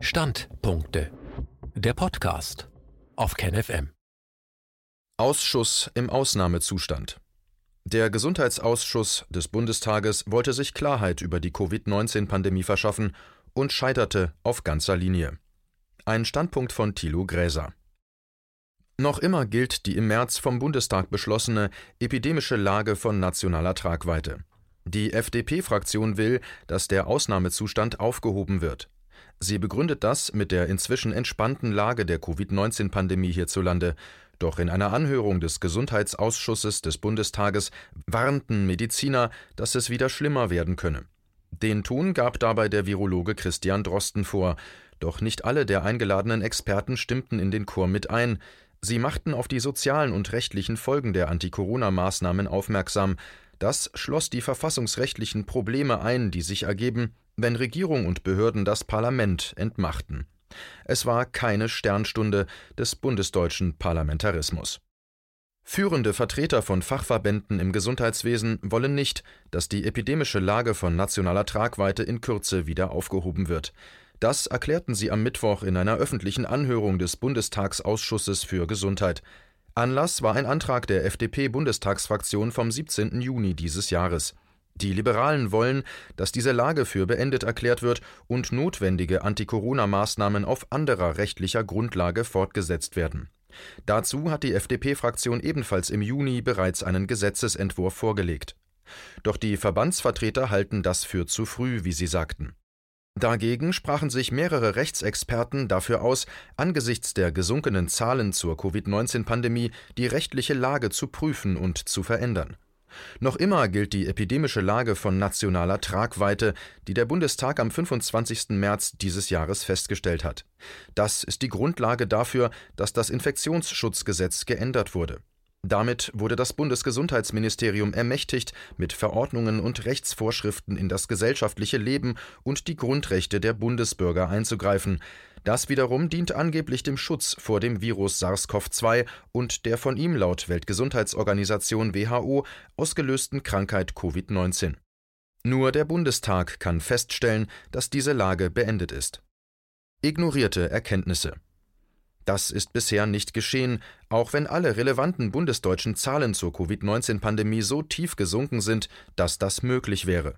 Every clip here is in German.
Standpunkte. Der Podcast auf KenFM. Ausschuss im Ausnahmezustand. Der Gesundheitsausschuss des Bundestages wollte sich Klarheit über die Covid-19-Pandemie verschaffen und scheiterte auf ganzer Linie. Ein Standpunkt von Thilo Gräser. Noch immer gilt die im März vom Bundestag beschlossene epidemische Lage von nationaler Tragweite. Die FDP-Fraktion will, dass der Ausnahmezustand aufgehoben wird. Sie begründet das mit der inzwischen entspannten Lage der Covid-19-Pandemie hierzulande. Doch in einer Anhörung des Gesundheitsausschusses des Bundestages warnten Mediziner, dass es wieder schlimmer werden könne. Den Ton gab dabei der Virologe Christian Drosten vor. Doch nicht alle der eingeladenen Experten stimmten in den Chor mit ein. Sie machten auf die sozialen und rechtlichen Folgen der Anti-Corona-Maßnahmen aufmerksam. Das schloss die verfassungsrechtlichen Probleme ein, die sich ergeben, wenn Regierung und Behörden das Parlament entmachten. Es war keine Sternstunde des bundesdeutschen Parlamentarismus. Führende Vertreter von Fachverbänden im Gesundheitswesen wollen nicht, dass die epidemische Lage von nationaler Tragweite in Kürze wieder aufgehoben wird. Das erklärten sie am Mittwoch in einer öffentlichen Anhörung des Bundestagsausschusses für Gesundheit. Anlass war ein Antrag der FDP-Bundestagsfraktion vom 17. Juni dieses Jahres. Die Liberalen wollen, dass diese Lage für beendet erklärt wird und notwendige Anti-Corona-Maßnahmen auf anderer rechtlicher Grundlage fortgesetzt werden. Dazu hat die FDP-Fraktion ebenfalls im Juni bereits einen Gesetzesentwurf vorgelegt. Doch die Verbandsvertreter halten das für zu früh, wie sie sagten. Dagegen sprachen sich mehrere Rechtsexperten dafür aus, angesichts der gesunkenen Zahlen zur Covid-19-Pandemie die rechtliche Lage zu prüfen und zu verändern. Noch immer gilt die epidemische Lage von nationaler Tragweite, die der Bundestag am 25. März dieses Jahres festgestellt hat. Das ist die Grundlage dafür, dass das Infektionsschutzgesetz geändert wurde. Damit wurde das Bundesgesundheitsministerium ermächtigt, mit Verordnungen und Rechtsvorschriften in das gesellschaftliche Leben und die Grundrechte der Bundesbürger einzugreifen. Das wiederum dient angeblich dem Schutz vor dem Virus SARS-CoV-2 und der von ihm laut Weltgesundheitsorganisation WHO ausgelösten Krankheit Covid-19. Nur der Bundestag kann feststellen, dass diese Lage beendet ist. Ignorierte Erkenntnisse das ist bisher nicht geschehen, auch wenn alle relevanten bundesdeutschen Zahlen zur Covid-19-Pandemie so tief gesunken sind, dass das möglich wäre.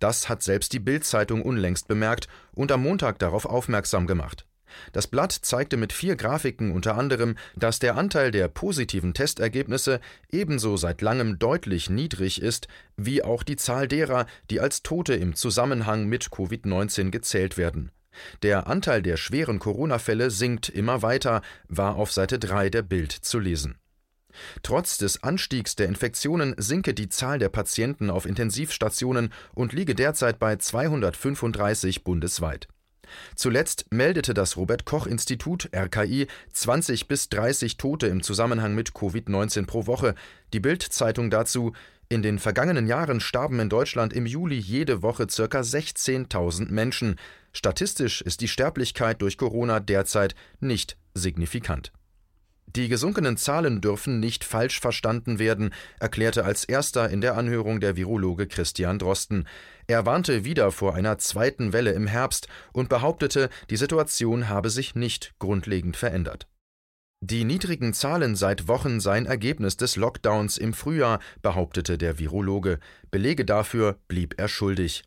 Das hat selbst die Bild-Zeitung unlängst bemerkt und am Montag darauf aufmerksam gemacht. Das Blatt zeigte mit vier Grafiken unter anderem, dass der Anteil der positiven Testergebnisse ebenso seit langem deutlich niedrig ist, wie auch die Zahl derer, die als Tote im Zusammenhang mit Covid-19 gezählt werden. Der Anteil der schweren Corona-Fälle sinkt immer weiter, war auf Seite 3 der Bild zu lesen. Trotz des Anstiegs der Infektionen sinke die Zahl der Patienten auf Intensivstationen und liege derzeit bei 235 bundesweit. Zuletzt meldete das Robert Koch Institut RKI 20 bis 30 Tote im Zusammenhang mit Covid-19 pro Woche. Die Bild-Zeitung dazu in den vergangenen Jahren starben in Deutschland im Juli jede Woche ca. 16.000 Menschen. Statistisch ist die Sterblichkeit durch Corona derzeit nicht signifikant. Die gesunkenen Zahlen dürfen nicht falsch verstanden werden, erklärte als erster in der Anhörung der Virologe Christian Drosten. Er warnte wieder vor einer zweiten Welle im Herbst und behauptete, die Situation habe sich nicht grundlegend verändert. Die niedrigen Zahlen seit Wochen seien Ergebnis des Lockdowns im Frühjahr, behauptete der Virologe. Belege dafür blieb er schuldig.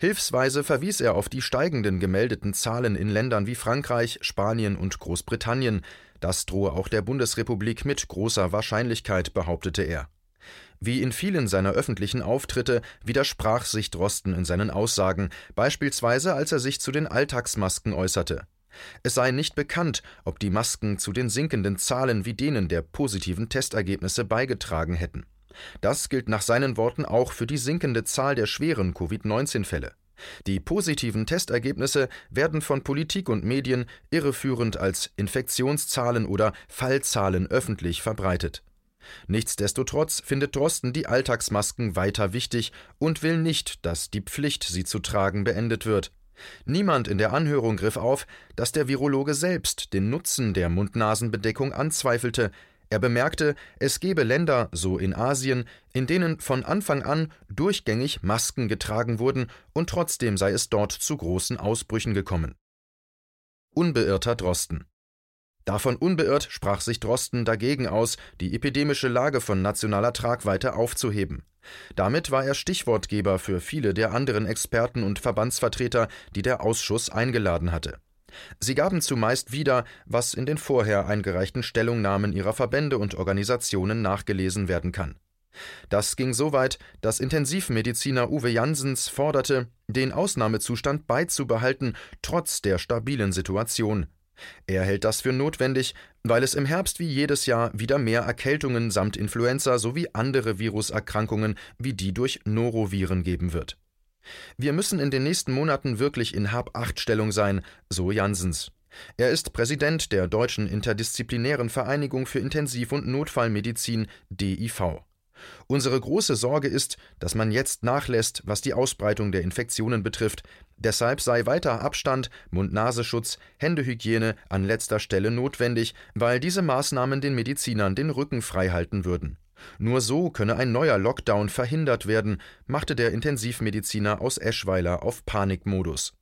Hilfsweise verwies er auf die steigenden gemeldeten Zahlen in Ländern wie Frankreich, Spanien und Großbritannien. Das drohe auch der Bundesrepublik mit großer Wahrscheinlichkeit, behauptete er. Wie in vielen seiner öffentlichen Auftritte widersprach sich Drosten in seinen Aussagen, beispielsweise als er sich zu den Alltagsmasken äußerte. Es sei nicht bekannt, ob die Masken zu den sinkenden Zahlen wie denen der positiven Testergebnisse beigetragen hätten. Das gilt nach seinen Worten auch für die sinkende Zahl der schweren Covid-19-Fälle. Die positiven Testergebnisse werden von Politik und Medien irreführend als Infektionszahlen oder Fallzahlen öffentlich verbreitet. Nichtsdestotrotz findet Drosten die Alltagsmasken weiter wichtig und will nicht, dass die Pflicht, sie zu tragen, beendet wird. Niemand in der Anhörung griff auf, dass der Virologe selbst den Nutzen der Mund-Nasen-Bedeckung anzweifelte. Er bemerkte, es gebe Länder, so in Asien, in denen von Anfang an durchgängig Masken getragen wurden und trotzdem sei es dort zu großen Ausbrüchen gekommen. Unbeirrter Drosten. Davon unbeirrt sprach sich Drosten dagegen aus, die epidemische Lage von nationaler Tragweite aufzuheben. Damit war er Stichwortgeber für viele der anderen Experten und Verbandsvertreter, die der Ausschuss eingeladen hatte. Sie gaben zumeist wieder, was in den vorher eingereichten Stellungnahmen ihrer Verbände und Organisationen nachgelesen werden kann. Das ging so weit, dass Intensivmediziner Uwe Jansens forderte, den Ausnahmezustand beizubehalten, trotz der stabilen Situation. Er hält das für notwendig, weil es im Herbst wie jedes Jahr wieder mehr Erkältungen samt Influenza sowie andere Viruserkrankungen wie die durch Noroviren geben wird. Wir müssen in den nächsten Monaten wirklich in Hab-Acht-Stellung sein, so Jansens. Er ist Präsident der Deutschen Interdisziplinären Vereinigung für Intensiv- und Notfallmedizin DIV. Unsere große Sorge ist, dass man jetzt nachlässt, was die Ausbreitung der Infektionen betrifft. Deshalb sei weiter Abstand, Mund-Nasenschutz, Händehygiene an letzter Stelle notwendig, weil diese Maßnahmen den Medizinern den Rücken frei halten würden. Nur so könne ein neuer Lockdown verhindert werden, machte der Intensivmediziner aus Eschweiler auf Panikmodus.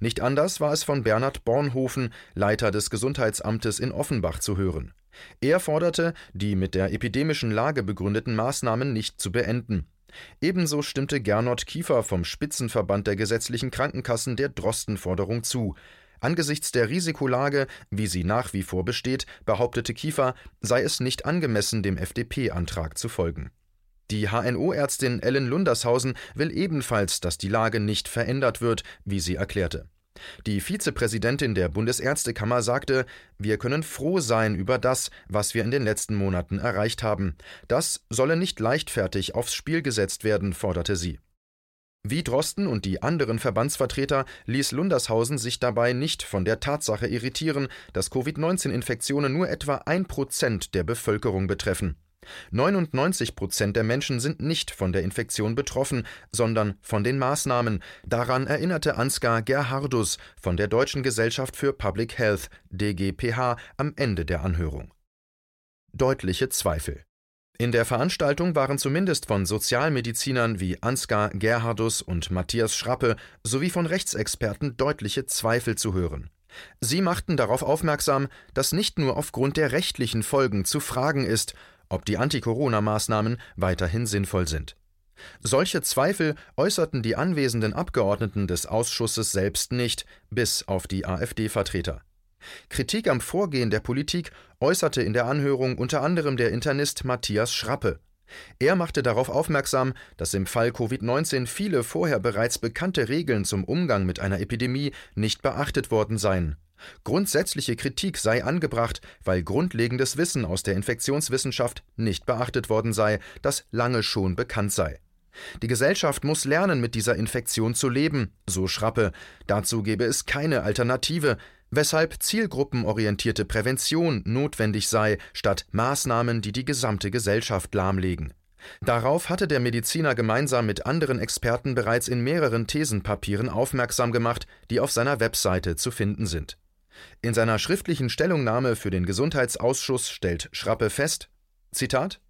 Nicht anders war es von Bernhard Bornhofen, Leiter des Gesundheitsamtes in Offenbach, zu hören. Er forderte, die mit der epidemischen Lage begründeten Maßnahmen nicht zu beenden. Ebenso stimmte Gernot Kiefer vom Spitzenverband der gesetzlichen Krankenkassen der Drosten-Forderung zu. Angesichts der Risikolage, wie sie nach wie vor besteht, behauptete Kiefer, sei es nicht angemessen, dem FDP-Antrag zu folgen. Die HNO-Ärztin Ellen Lundershausen will ebenfalls, dass die Lage nicht verändert wird, wie sie erklärte. Die Vizepräsidentin der Bundesärztekammer sagte, wir können froh sein über das, was wir in den letzten Monaten erreicht haben. Das solle nicht leichtfertig aufs Spiel gesetzt werden, forderte sie. Wie Drosten und die anderen Verbandsvertreter ließ Lundershausen sich dabei nicht von der Tatsache irritieren, dass Covid-19-Infektionen nur etwa ein Prozent der Bevölkerung betreffen. 99 Prozent der Menschen sind nicht von der Infektion betroffen, sondern von den Maßnahmen. Daran erinnerte Ansgar Gerhardus von der Deutschen Gesellschaft für Public Health, DGPH, am Ende der Anhörung. Deutliche Zweifel. In der Veranstaltung waren zumindest von Sozialmedizinern wie Ansgar Gerhardus und Matthias Schrappe sowie von Rechtsexperten deutliche Zweifel zu hören. Sie machten darauf aufmerksam, dass nicht nur aufgrund der rechtlichen Folgen zu fragen ist, ob die Anti-Corona-Maßnahmen weiterhin sinnvoll sind. Solche Zweifel äußerten die anwesenden Abgeordneten des Ausschusses selbst nicht, bis auf die AfD-Vertreter. Kritik am Vorgehen der Politik äußerte in der Anhörung unter anderem der Internist Matthias Schrappe. Er machte darauf aufmerksam, dass im Fall Covid-19 viele vorher bereits bekannte Regeln zum Umgang mit einer Epidemie nicht beachtet worden seien. Grundsätzliche Kritik sei angebracht, weil grundlegendes Wissen aus der Infektionswissenschaft nicht beachtet worden sei, das lange schon bekannt sei. Die Gesellschaft muss lernen, mit dieser Infektion zu leben, so Schrappe. Dazu gebe es keine Alternative, weshalb zielgruppenorientierte Prävention notwendig sei, statt Maßnahmen, die die gesamte Gesellschaft lahmlegen. Darauf hatte der Mediziner gemeinsam mit anderen Experten bereits in mehreren Thesenpapieren aufmerksam gemacht, die auf seiner Webseite zu finden sind. In seiner schriftlichen Stellungnahme für den Gesundheitsausschuss stellt Schrappe fest: Zitat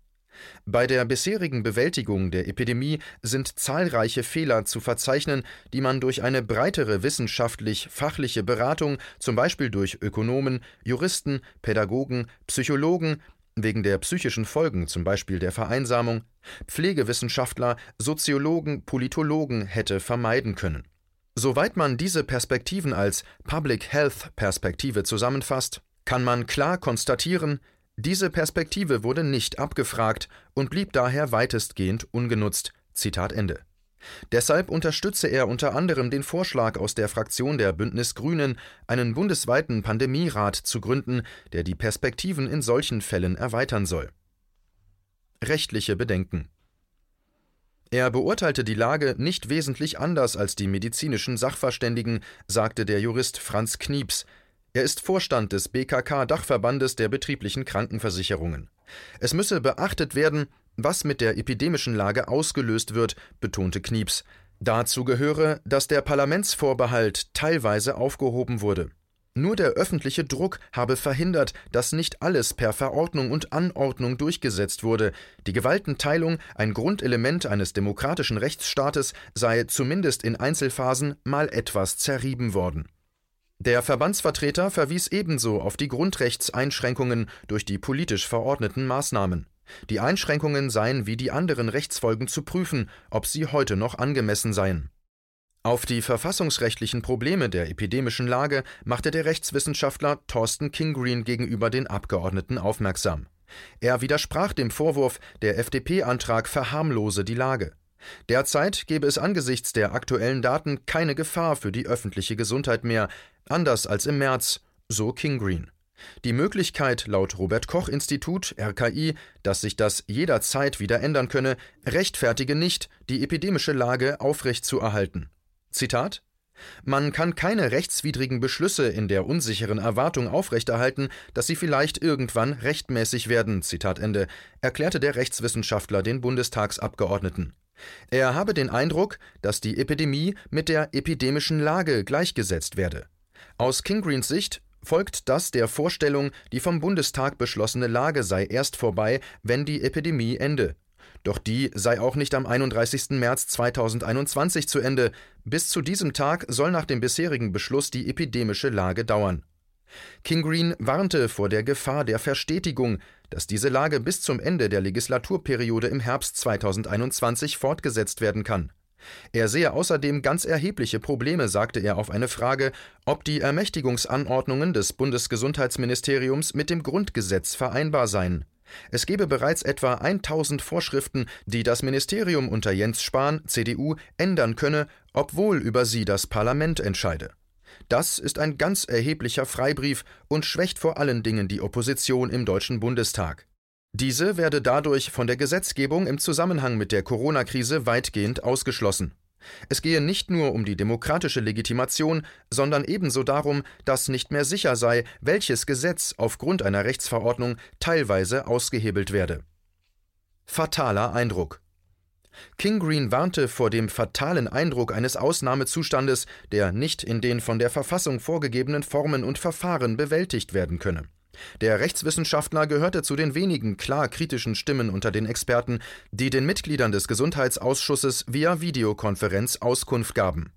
bei der bisherigen Bewältigung der Epidemie sind zahlreiche Fehler zu verzeichnen, die man durch eine breitere wissenschaftlich-fachliche Beratung, zum Beispiel durch Ökonomen, Juristen, Pädagogen, Psychologen, wegen der psychischen Folgen, zum Beispiel der Vereinsamung, Pflegewissenschaftler, Soziologen, Politologen hätte vermeiden können. Soweit man diese Perspektiven als Public Health Perspektive zusammenfasst, kann man klar konstatieren, diese Perspektive wurde nicht abgefragt und blieb daher weitestgehend ungenutzt. Zitat Ende. Deshalb unterstütze er unter anderem den Vorschlag aus der Fraktion der Bündnis Grünen, einen bundesweiten Pandemierat zu gründen, der die Perspektiven in solchen Fällen erweitern soll. Rechtliche Bedenken er beurteilte die Lage nicht wesentlich anders als die medizinischen Sachverständigen, sagte der Jurist Franz Knieps. Er ist Vorstand des BKK Dachverbandes der betrieblichen Krankenversicherungen. Es müsse beachtet werden, was mit der epidemischen Lage ausgelöst wird, betonte Knieps. Dazu gehöre, dass der Parlamentsvorbehalt teilweise aufgehoben wurde. Nur der öffentliche Druck habe verhindert, dass nicht alles per Verordnung und Anordnung durchgesetzt wurde. Die Gewaltenteilung, ein Grundelement eines demokratischen Rechtsstaates, sei zumindest in Einzelphasen mal etwas zerrieben worden. Der Verbandsvertreter verwies ebenso auf die Grundrechtseinschränkungen durch die politisch verordneten Maßnahmen. Die Einschränkungen seien wie die anderen Rechtsfolgen zu prüfen, ob sie heute noch angemessen seien. Auf die verfassungsrechtlichen Probleme der epidemischen Lage machte der Rechtswissenschaftler Thorsten Kingreen gegenüber den Abgeordneten aufmerksam. Er widersprach dem Vorwurf, der FDP-Antrag verharmlose die Lage. Derzeit gebe es angesichts der aktuellen Daten keine Gefahr für die öffentliche Gesundheit mehr, anders als im März, so Kingreen. Die Möglichkeit laut Robert Koch Institut RKI, dass sich das jederzeit wieder ändern könne, rechtfertige nicht, die epidemische Lage aufrechtzuerhalten. Zitat man kann keine rechtswidrigen Beschlüsse in der unsicheren Erwartung aufrechterhalten, dass sie vielleicht irgendwann rechtmäßig werden, Zitat Ende, erklärte der Rechtswissenschaftler den Bundestagsabgeordneten. Er habe den Eindruck, dass die Epidemie mit der epidemischen Lage gleichgesetzt werde. Aus Kingreens Sicht folgt das der Vorstellung, die vom Bundestag beschlossene Lage sei erst vorbei, wenn die Epidemie ende. Doch die sei auch nicht am 31. März 2021 zu Ende. Bis zu diesem Tag soll nach dem bisherigen Beschluss die epidemische Lage dauern. King Green warnte vor der Gefahr der Verstetigung, dass diese Lage bis zum Ende der Legislaturperiode im Herbst 2021 fortgesetzt werden kann. Er sehe außerdem ganz erhebliche Probleme, sagte er auf eine Frage, ob die Ermächtigungsanordnungen des Bundesgesundheitsministeriums mit dem Grundgesetz vereinbar seien. Es gebe bereits etwa 1000 Vorschriften, die das Ministerium unter Jens Spahn, CDU, ändern könne, obwohl über sie das Parlament entscheide. Das ist ein ganz erheblicher Freibrief und schwächt vor allen Dingen die Opposition im Deutschen Bundestag. Diese werde dadurch von der Gesetzgebung im Zusammenhang mit der Corona-Krise weitgehend ausgeschlossen. Es gehe nicht nur um die demokratische Legitimation, sondern ebenso darum, dass nicht mehr sicher sei, welches Gesetz aufgrund einer Rechtsverordnung teilweise ausgehebelt werde. Fataler Eindruck King Green warnte vor dem fatalen Eindruck eines Ausnahmezustandes, der nicht in den von der Verfassung vorgegebenen Formen und Verfahren bewältigt werden könne. Der Rechtswissenschaftler gehörte zu den wenigen klar kritischen Stimmen unter den Experten, die den Mitgliedern des Gesundheitsausschusses via Videokonferenz Auskunft gaben.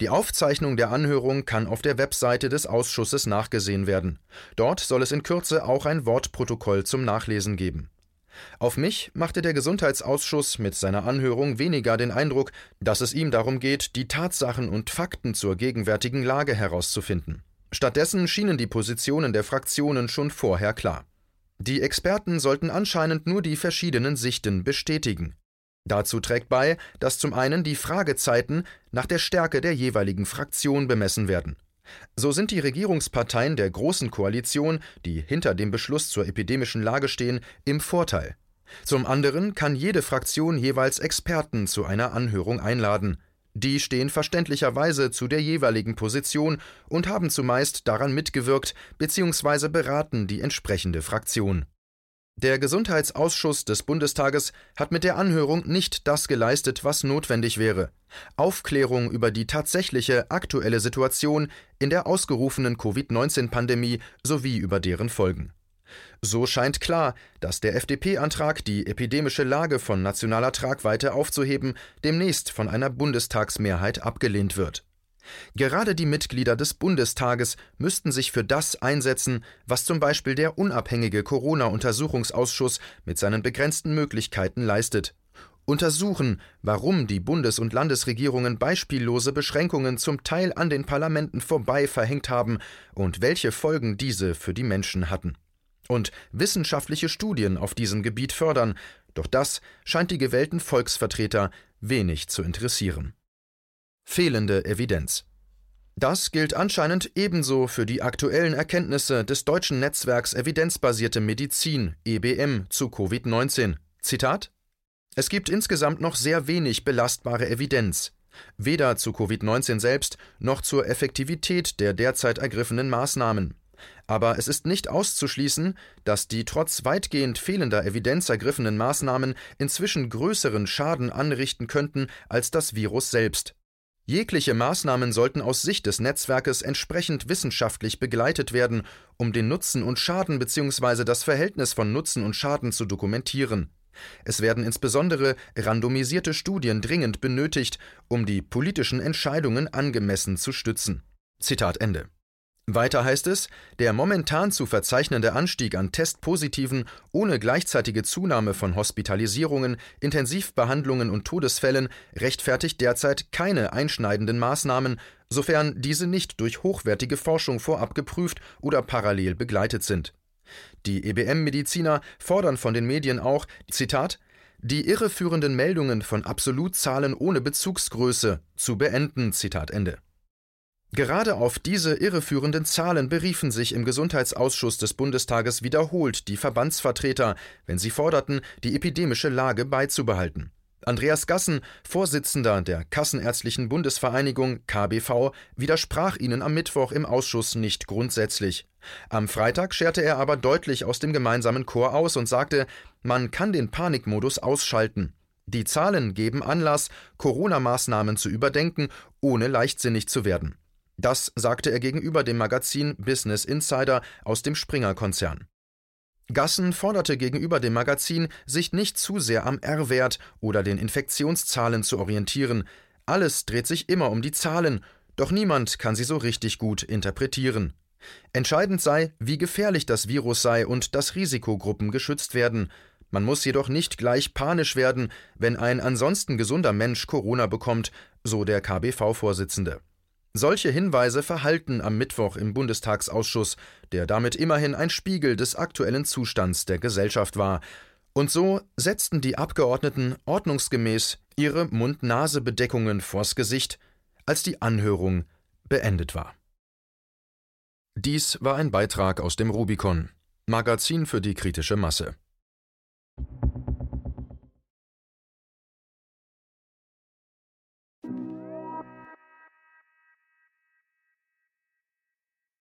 Die Aufzeichnung der Anhörung kann auf der Webseite des Ausschusses nachgesehen werden. Dort soll es in Kürze auch ein Wortprotokoll zum Nachlesen geben. Auf mich machte der Gesundheitsausschuss mit seiner Anhörung weniger den Eindruck, dass es ihm darum geht, die Tatsachen und Fakten zur gegenwärtigen Lage herauszufinden. Stattdessen schienen die Positionen der Fraktionen schon vorher klar. Die Experten sollten anscheinend nur die verschiedenen Sichten bestätigen. Dazu trägt bei, dass zum einen die Fragezeiten nach der Stärke der jeweiligen Fraktion bemessen werden. So sind die Regierungsparteien der Großen Koalition, die hinter dem Beschluss zur epidemischen Lage stehen, im Vorteil. Zum anderen kann jede Fraktion jeweils Experten zu einer Anhörung einladen. Die stehen verständlicherweise zu der jeweiligen Position und haben zumeist daran mitgewirkt bzw. beraten die entsprechende Fraktion. Der Gesundheitsausschuss des Bundestages hat mit der Anhörung nicht das geleistet, was notwendig wäre. Aufklärung über die tatsächliche aktuelle Situation in der ausgerufenen Covid-19-Pandemie sowie über deren Folgen. So scheint klar, dass der FDP-Antrag, die epidemische Lage von nationaler Tragweite aufzuheben, demnächst von einer Bundestagsmehrheit abgelehnt wird. Gerade die Mitglieder des Bundestages müssten sich für das einsetzen, was zum Beispiel der unabhängige Corona-Untersuchungsausschuss mit seinen begrenzten Möglichkeiten leistet. Untersuchen, warum die Bundes- und Landesregierungen beispiellose Beschränkungen zum Teil an den Parlamenten vorbei verhängt haben und welche Folgen diese für die Menschen hatten. Und wissenschaftliche Studien auf diesem Gebiet fördern, doch das scheint die gewählten Volksvertreter wenig zu interessieren. Fehlende Evidenz. Das gilt anscheinend ebenso für die aktuellen Erkenntnisse des deutschen Netzwerks Evidenzbasierte Medizin EBM zu Covid-19. Zitat Es gibt insgesamt noch sehr wenig belastbare Evidenz, weder zu Covid-19 selbst noch zur Effektivität der derzeit ergriffenen Maßnahmen. Aber es ist nicht auszuschließen, dass die trotz weitgehend fehlender Evidenz ergriffenen Maßnahmen inzwischen größeren Schaden anrichten könnten als das Virus selbst. Jegliche Maßnahmen sollten aus Sicht des Netzwerkes entsprechend wissenschaftlich begleitet werden, um den Nutzen und Schaden bzw. das Verhältnis von Nutzen und Schaden zu dokumentieren. Es werden insbesondere randomisierte Studien dringend benötigt, um die politischen Entscheidungen angemessen zu stützen. Zitat Ende. Weiter heißt es, der momentan zu verzeichnende Anstieg an Testpositiven ohne gleichzeitige Zunahme von Hospitalisierungen, Intensivbehandlungen und Todesfällen rechtfertigt derzeit keine einschneidenden Maßnahmen, sofern diese nicht durch hochwertige Forschung vorab geprüft oder parallel begleitet sind. Die EBM-Mediziner fordern von den Medien auch, Zitat, die irreführenden Meldungen von Absolutzahlen ohne Bezugsgröße zu beenden. Zitat Ende. Gerade auf diese irreführenden Zahlen beriefen sich im Gesundheitsausschuss des Bundestages wiederholt die Verbandsvertreter, wenn sie forderten, die epidemische Lage beizubehalten. Andreas Gassen, Vorsitzender der Kassenärztlichen Bundesvereinigung KBV, widersprach ihnen am Mittwoch im Ausschuss nicht grundsätzlich. Am Freitag scherte er aber deutlich aus dem gemeinsamen Chor aus und sagte, man kann den Panikmodus ausschalten. Die Zahlen geben Anlass, Corona-Maßnahmen zu überdenken, ohne leichtsinnig zu werden. Das sagte er gegenüber dem Magazin Business Insider aus dem Springer-Konzern. Gassen forderte gegenüber dem Magazin, sich nicht zu sehr am R-Wert oder den Infektionszahlen zu orientieren. Alles dreht sich immer um die Zahlen, doch niemand kann sie so richtig gut interpretieren. Entscheidend sei, wie gefährlich das Virus sei und dass Risikogruppen geschützt werden. Man muss jedoch nicht gleich panisch werden, wenn ein ansonsten gesunder Mensch Corona bekommt, so der KBV-Vorsitzende. Solche Hinweise verhalten am Mittwoch im Bundestagsausschuss, der damit immerhin ein Spiegel des aktuellen Zustands der Gesellschaft war. Und so setzten die Abgeordneten ordnungsgemäß ihre Mund-Nase-Bedeckungen vors Gesicht, als die Anhörung beendet war. Dies war ein Beitrag aus dem Rubicon, Magazin für die kritische Masse.